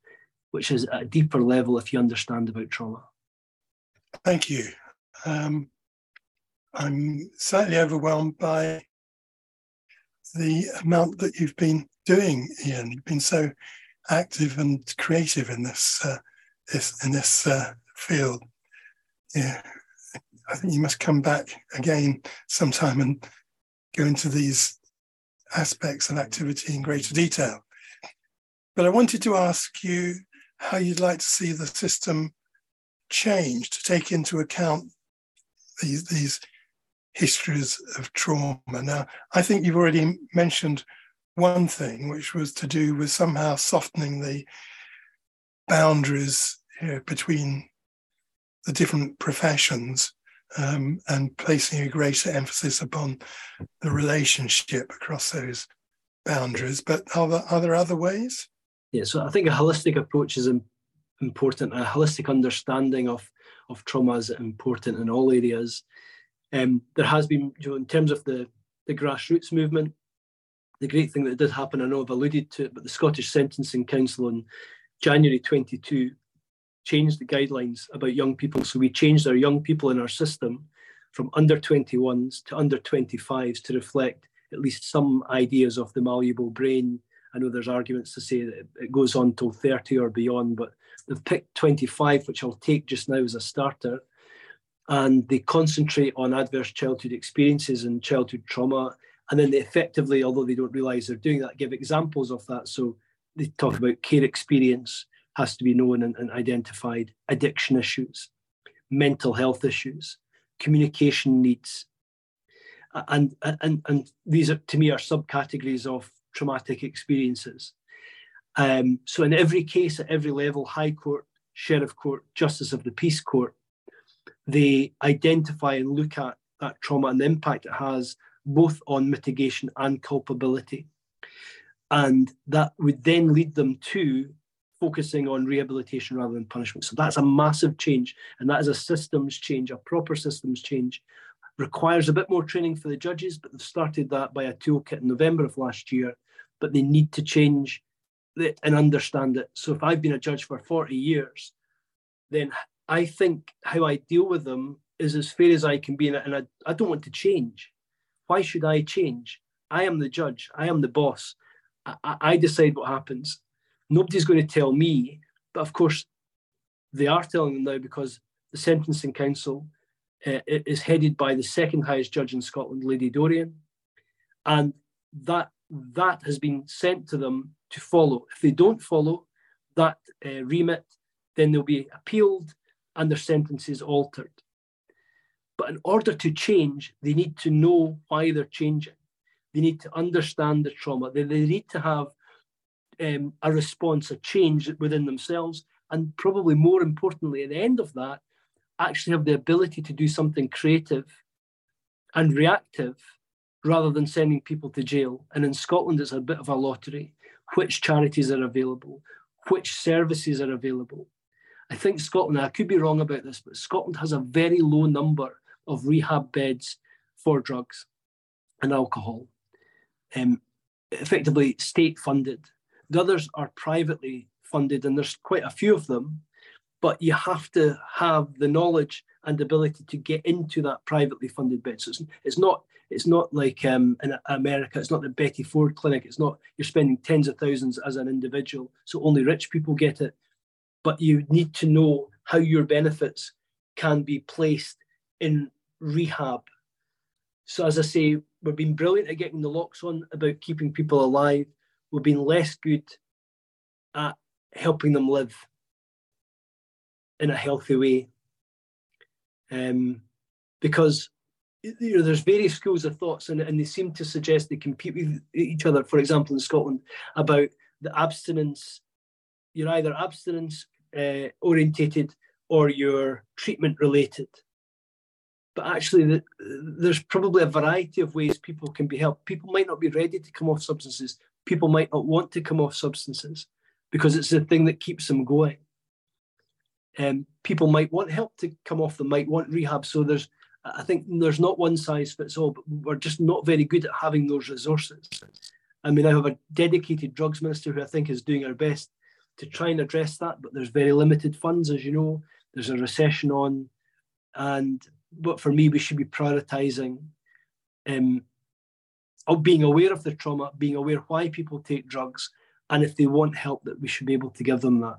which is at a deeper level if you understand about trauma. Thank you. Um, I'm slightly overwhelmed by the amount that you've been doing, Iain. You've been so active and creative in this, uh, this in this uh, field. Yeah, I think you must come back again sometime and go into these aspects of activity in greater detail. But I wanted to ask you how you'd like to see the system change to take into account these, these histories of trauma. Now, I think you've already mentioned one thing, which was to do with somehow softening the boundaries here between the different professions um, and placing a greater emphasis upon the relationship across those boundaries. But are there, are there other ways? Yeah, so I think a holistic approach is important. A holistic understanding of, of trauma is important in all areas. Um, there has been, you know, in terms of the, the grassroots movement, the great thing that did happen, I know I've alluded to it, but the Scottish Sentencing Council in January 22 changed the guidelines about young people. So we changed our young people in our system from under 21s to under 25s to reflect at least some ideas of the malleable brain. I know there's arguments to say that it goes on till 30 or beyond, but they've picked 25, which I'll take just now as a starter. And they concentrate on adverse childhood experiences and childhood trauma. And then they effectively, although they don't realize they're doing that, give examples of that. So they talk about care experience, has to be known and, and identified addiction issues, mental health issues, communication needs. And, and, and these are, to me are subcategories of traumatic experiences. Um, so in every case at every level, High Court, Sheriff Court, Justice of the Peace Court, they identify and look at that trauma and the impact it has both on mitigation and culpability. And that would then lead them to focusing on rehabilitation rather than punishment. So that's a massive change, and that is a systems change, a proper systems change. Requires a bit more training for the judges, but they've started that by a toolkit in November of last year. But they need to change it and understand it. So if I've been a judge for 40 years, then I think how I deal with them is as fair as I can be, and I, I don't want to change. Why should I change? I am the judge. I am the boss. I, I decide what happens. Nobody's going to tell me, but of course, they are telling them now because the Sentencing Council uh, is headed by the second highest judge in Scotland, Lady Dorian, and that that has been sent to them to follow. If they don't follow that uh, remit, then they'll be appealed and their sentences altered. But in order to change, they need to know why they're changing. They need to understand the trauma. They, they need to have um, a response, a change within themselves, and probably more importantly, at the end of that, actually have the ability to do something creative and reactive rather than sending people to jail. And in Scotland, it's a bit of a lottery which charities are available, which services are available. I think Scotland, I could be wrong about this, but Scotland has a very low number of rehab beds for drugs and alcohol, um, effectively state funded. The others are privately funded, and there's quite a few of them, but you have to have the knowledge and ability to get into that privately funded bed. So it's, it's not it's not like um, in America. It's not the Betty Ford Clinic. It's not you're spending tens of thousands as an individual, so only rich people get it. But you need to know how your benefits can be placed in rehab. So as I say, we've been brilliant at getting naloxone about keeping people alive we've been less good at helping them live in a healthy way. Um, because you know there's various schools of thoughts and, and they seem to suggest they compete with each other for example in scotland about the abstinence. You're either abstinence uh, orientated or you're treatment related. But actually the, there's probably a variety of ways people can be helped. People might not be ready to come off substances people might not want to come off substances because it's the thing that keeps them going. Um, people might want help to come off them, might want rehab. So there's, I think there's not one size fits all, but we're just not very good at having those resources. I mean, I have a dedicated drugs minister who I think is doing her best to try and address that, but there's very limited funds, as you know. There's a recession on, and but for me, we should be prioritising um, of being aware of the trauma, being aware why people take drugs, and if they want help, that we should be able to give them that.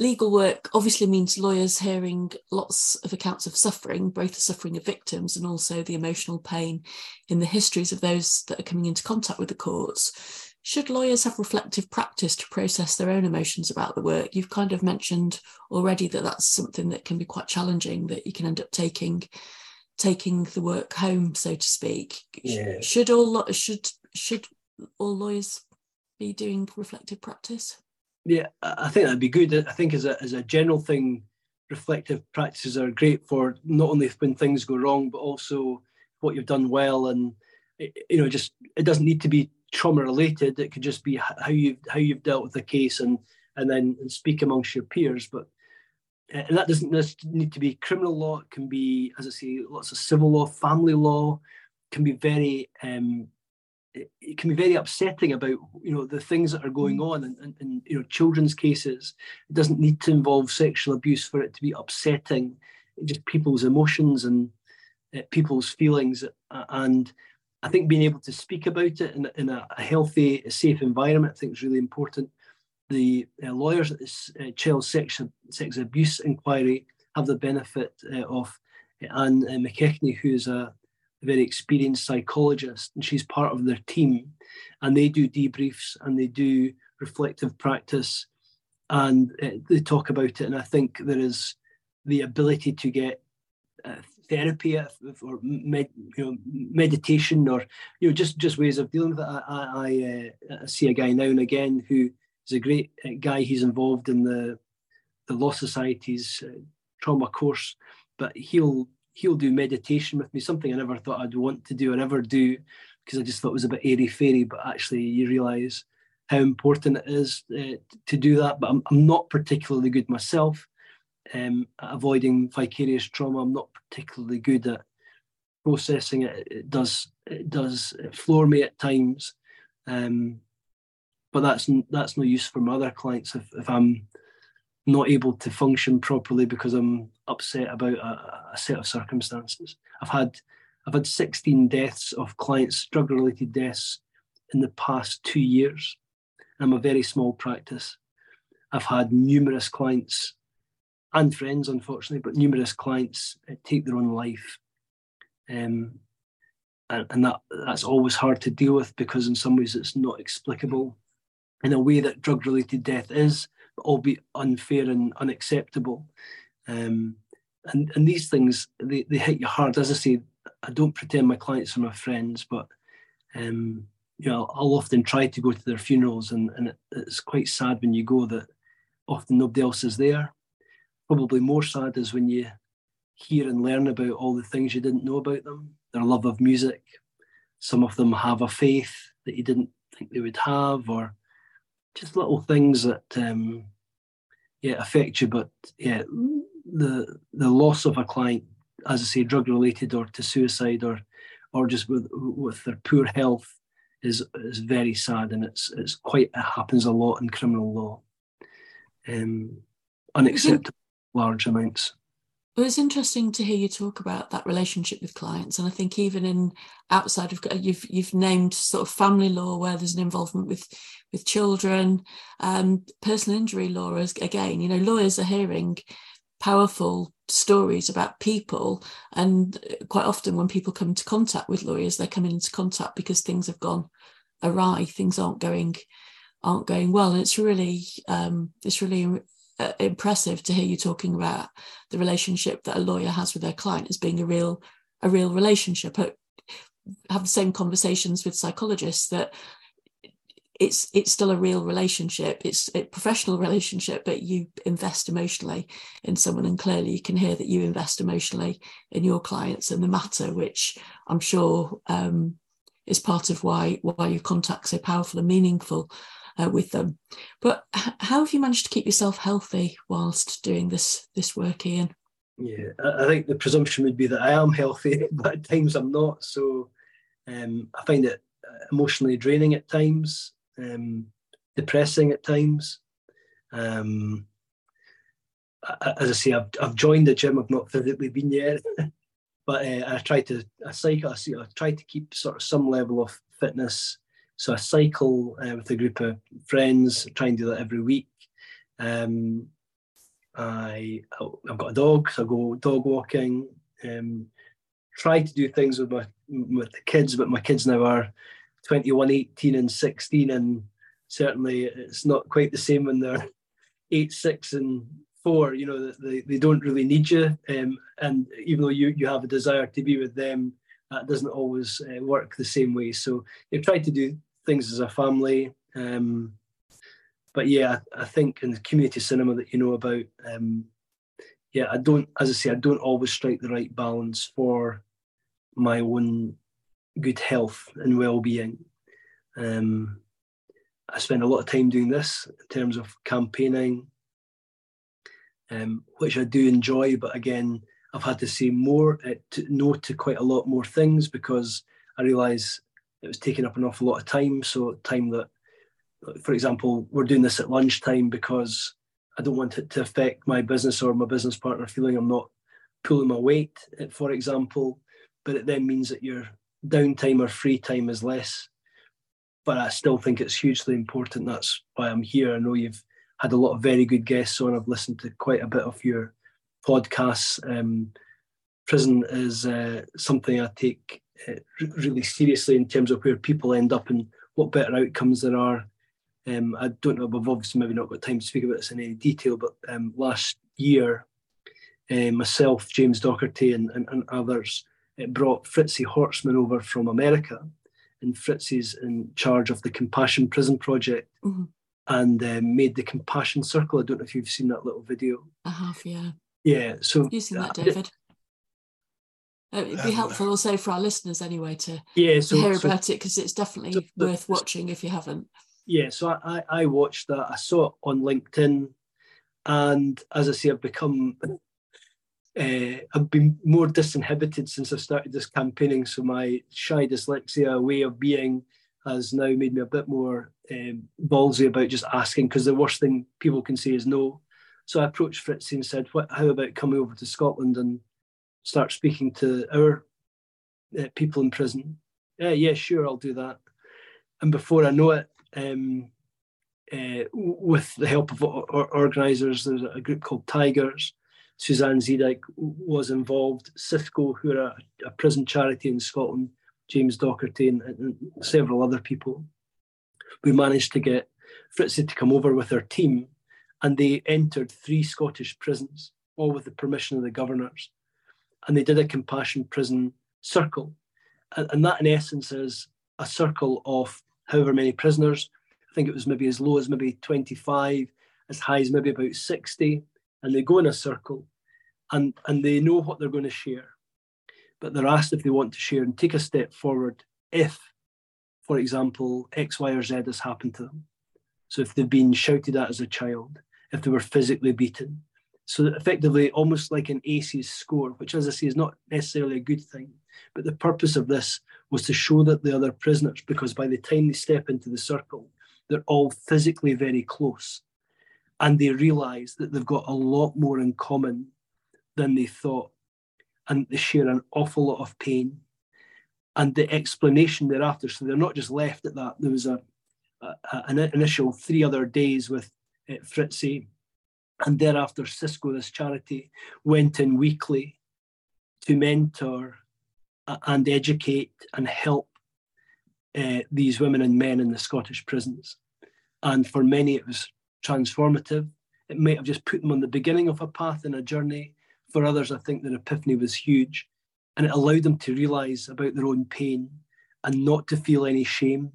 Legal work obviously means lawyers hearing lots of accounts of suffering, both the suffering of victims and also the emotional pain in the histories of those that are coming into contact with the courts. Should lawyers have reflective practice to process their own emotions about the work? You've kind of mentioned already that that's something that can be quite challenging, that you can end up taking taking the work home, so to speak. Yeah. Should all should should all lawyers be doing reflective practice? Yeah, I think that'd be good. I think as a as a general thing, reflective practices are great for not only when things go wrong, but also what you've done well, and you know, just it doesn't need to be trauma related. It could just be how you how you've dealt with the case, and and then and speak amongst your peers. But and that doesn't need to be criminal law. It can be, as I say, lots of civil law, family law. Can be very, um, it can be very upsetting about you know the things that are going mm. on, and, and, and you know children's cases. It doesn't need to involve sexual abuse for it to be upsetting. Just people's emotions and uh, people's feelings, uh, and I think being able to speak about it in, in a, a healthy, safe environment, I think is really important the uh, lawyers at this uh, child sex, sex abuse inquiry have the benefit uh, of Anne uh, McKechnie, who's a, a very experienced psychologist, and she's part of their team. And they do debriefs and they do reflective practice and uh, they talk about it. And I think there is the ability to get uh, therapy or med, you know, meditation or you know just just ways of dealing with it. I, I, I see a guy now and again who He's a great uh, guy. He's involved in the the Law Society's uh, trauma course, but he'll he'll do meditation with me. Something I never thought I'd want to do or ever do, because I just thought it was a bit airy fairy. But actually, you realise how important it is uh, to do that. But I'm, I'm not particularly good myself um, at avoiding vicarious trauma. I'm not particularly good at processing it. It does it does floor me at times. Um, but that's that's no use for my other clients if, if I'm not able to function properly because I'm upset about a, a set of circumstances. I've had I've had 16 deaths of clients, drug related deaths in the past two years. I'm a very small practice. I've had numerous clients and friends, unfortunately, but numerous clients uh, take their own life. Um, and, and that that's always hard to deal with because in some ways it's not explicable in a way that drug related death is, albeit unfair and unacceptable. Um, and, and these things, they, they hit you hard. As I say, I don't pretend my clients are my friends, but um, you know, I'll, often try to go to their funerals, and, and it, it's quite sad when you go that often nobody else is there. Probably more sad is when you hear and learn about all the things you didn't know about them, their love of music. Some of them have a faith that you didn't think they would have, or just little things that um, yeah affect you. But yeah, the the loss of a client, as I say, drug related or to suicide or or just with with their poor health is is very sad, and it's it's quite it happens a lot in criminal law. Um, unacceptable large amounts. Well, it's interesting to hear you talk about that relationship with clients, and I think even in outside of you've you've named sort of family law where there's an involvement with with children, um, personal injury law is again, you know, lawyers are hearing powerful stories about people, and quite often when people come into contact with lawyers, they're coming into contact because things have gone awry, things aren't going aren't going well, and it's really um, it's really uh, impressive to hear you talking about the relationship that a lawyer has with their client as being a real a real relationship. I have the same conversations with psychologists that it's it's still a real relationship it's a professional relationship but you invest emotionally in someone and clearly you can hear that you invest emotionally in your clients and the matter which i'm sure um, is part of why why your contact's so powerful and meaningful uh, with them. But how have you managed to keep yourself healthy whilst doing this this work, Iain? Yeah, I think the presumption would be that I am healthy, but at times I'm not. So um, I find it emotionally draining at times, um, depressing at times. Um, as I say, I've, I've joined the gym. I've not physically been yet, but uh, I try to I cycle. I, see, I try to keep sort of some level of fitness. So I cycle uh, with a group of friends. Try and do that every week. Um, I I've got a dog, so I go dog walking. Um, try to do things with my with the kids, but my kids now are 21, 18, and 16, and certainly it's not quite the same when they're eight, six, and four. You know, they, they don't really need you, um, and even though you you have a desire to be with them, that doesn't always uh, work the same way. So you try to do things as a family. Um, but yeah, I, think in the community cinema that you know about, um, yeah, I don't, as I say, I don't always strike the right balance for my own good health and well-being. Um, I spend a lot of time doing this in terms of campaigning, um, which I do enjoy. But again, I've had to say more, uh, to, no to quite a lot more things because I realise it was taking up an awful lot of time. So time that for example, we're doing this at lunchtime because I don't want it to affect my business or my business partner feeling I'm not pulling my weight, for example. But it then means that your downtime or free time is less. But I still think it's hugely important. That's why I'm here. I know you've had a lot of very good guests on. I've listened to quite a bit of your podcasts. Um, prison is uh, something I take really seriously in terms of where people end up and what better outcomes there are um, I don't know, we've obviously maybe not got time to speak about this in any detail, but um, last year, uh, myself, James Docherty, and, and, and others uh, brought Fritzi Horstman over from America. And Fritzi's in charge of the Compassion Prison Project mm-hmm. and uh, made the Compassion Circle. I don't know if you've seen that little video. I have, yeah. Yeah, so. have you seen that, David. It'd be helpful also for our listeners anyway to, yeah, so, to hear so, about it because it's definitely so worth watching if you haven't yeah, so I, I watched that. I saw it on LinkedIn, and as I say, I've become uh, I've been more disinhibited since I started this campaigning. So my shy dyslexia way of being has now made me a bit more um, ballsy about just asking because the worst thing people can say is no. So I approached Fritzi and said, "What? How about coming over to Scotland and start speaking to our uh, people in prison?" Yeah, yeah, sure, I'll do that. And before I know it, um, uh, with the help of organisers. There's a group called Tigers. Suzanne Zeedyk was involved. CIFCO, who are a, a prison charity in Scotland, James Docherty, and, and, several other people. We managed to get Fritzi to come over with her team, and they entered three Scottish prisons, all with the permission of the governors. And they did a compassion prison circle. And, and that, in essence, is a circle of however many prisoners. I think it was maybe as low as maybe 25, as high as maybe about 60. And they go in a circle and, and they know what they're going to share. But they're asked if they want to share and take a step forward if, for example, X, Y, or Z has happened to them. So if they've been shouted at as a child, if they were physically beaten. So effectively, almost like an ACEs score, which, as I say, is not necessarily a good thing. But the purpose of this was to show that the other prisoners, because by the time they step into the circle, they're all physically very close. And they realize that they've got a lot more in common than they thought. And they share an awful lot of pain. And the explanation thereafter, so they're not just left at that. There was a, a an initial three other days with uh, Fritzi, and thereafter Cisco, this charity, went in weekly to mentor and educate and help uh, these women and men in the Scottish prisons. And for many, it was transformative. It might have just put them on the beginning of a path and a journey. For others, I think their epiphany was huge. And it allowed them to realize about their own pain and not to feel any shame.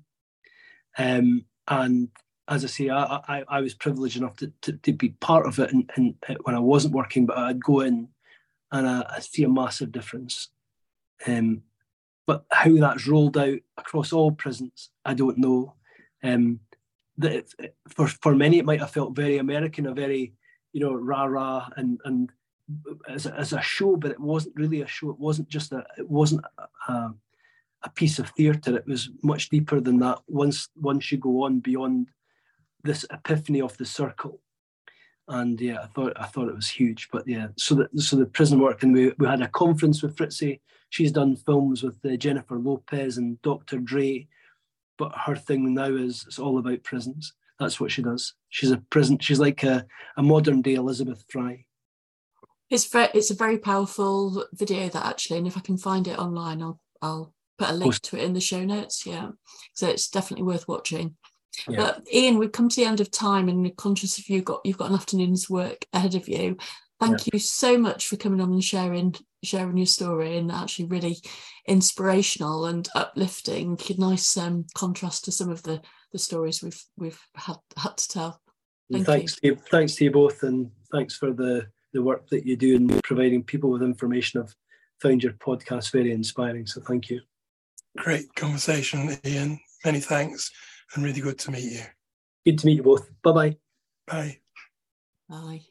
Um, and as I say, I, I, I was privileged enough to, to, to, be part of it and, and when I wasn't working, but I'd go in and I, I see a massive difference um, but how that's rolled out across all prisons, I don't know. Um, that for for many it might have felt very American, a very you know rah rah and and as a, as a show, but it wasn't really a show. It wasn't just a it wasn't a, a piece of theatre. It was much deeper than that. Once once you go on beyond this epiphany of the circle, and yeah, I thought I thought it was huge. But yeah, so the so the prison work, and we we had a conference with Fritzi. She's done films with uh, Jennifer Lopez and Dr. Dre, but her thing now is it's all about prisons. That's what she does. She's a prison. She's like a, a modern day Elizabeth Fry. It's very, it's a very powerful video that actually, and if I can find it online, I'll I'll put a link to it in the show notes. Yeah, so it's definitely worth watching. Yeah. But Iain, we've come to the end of time, and conscious of you got you've got an afternoon's work ahead of you. Thank yeah. you so much for coming on and sharing sharing your story, and actually really inspirational and uplifting. Nice um, contrast to some of the the stories we've we've had had to tell. Thank thanks, you. To you, thanks to you both, and thanks for the the work that you do in providing people with information. I've found your podcast very inspiring, so thank you. Great conversation, Iain. Many thanks, and really good to meet you. Good to meet you both. Bye-bye. Bye. Bye.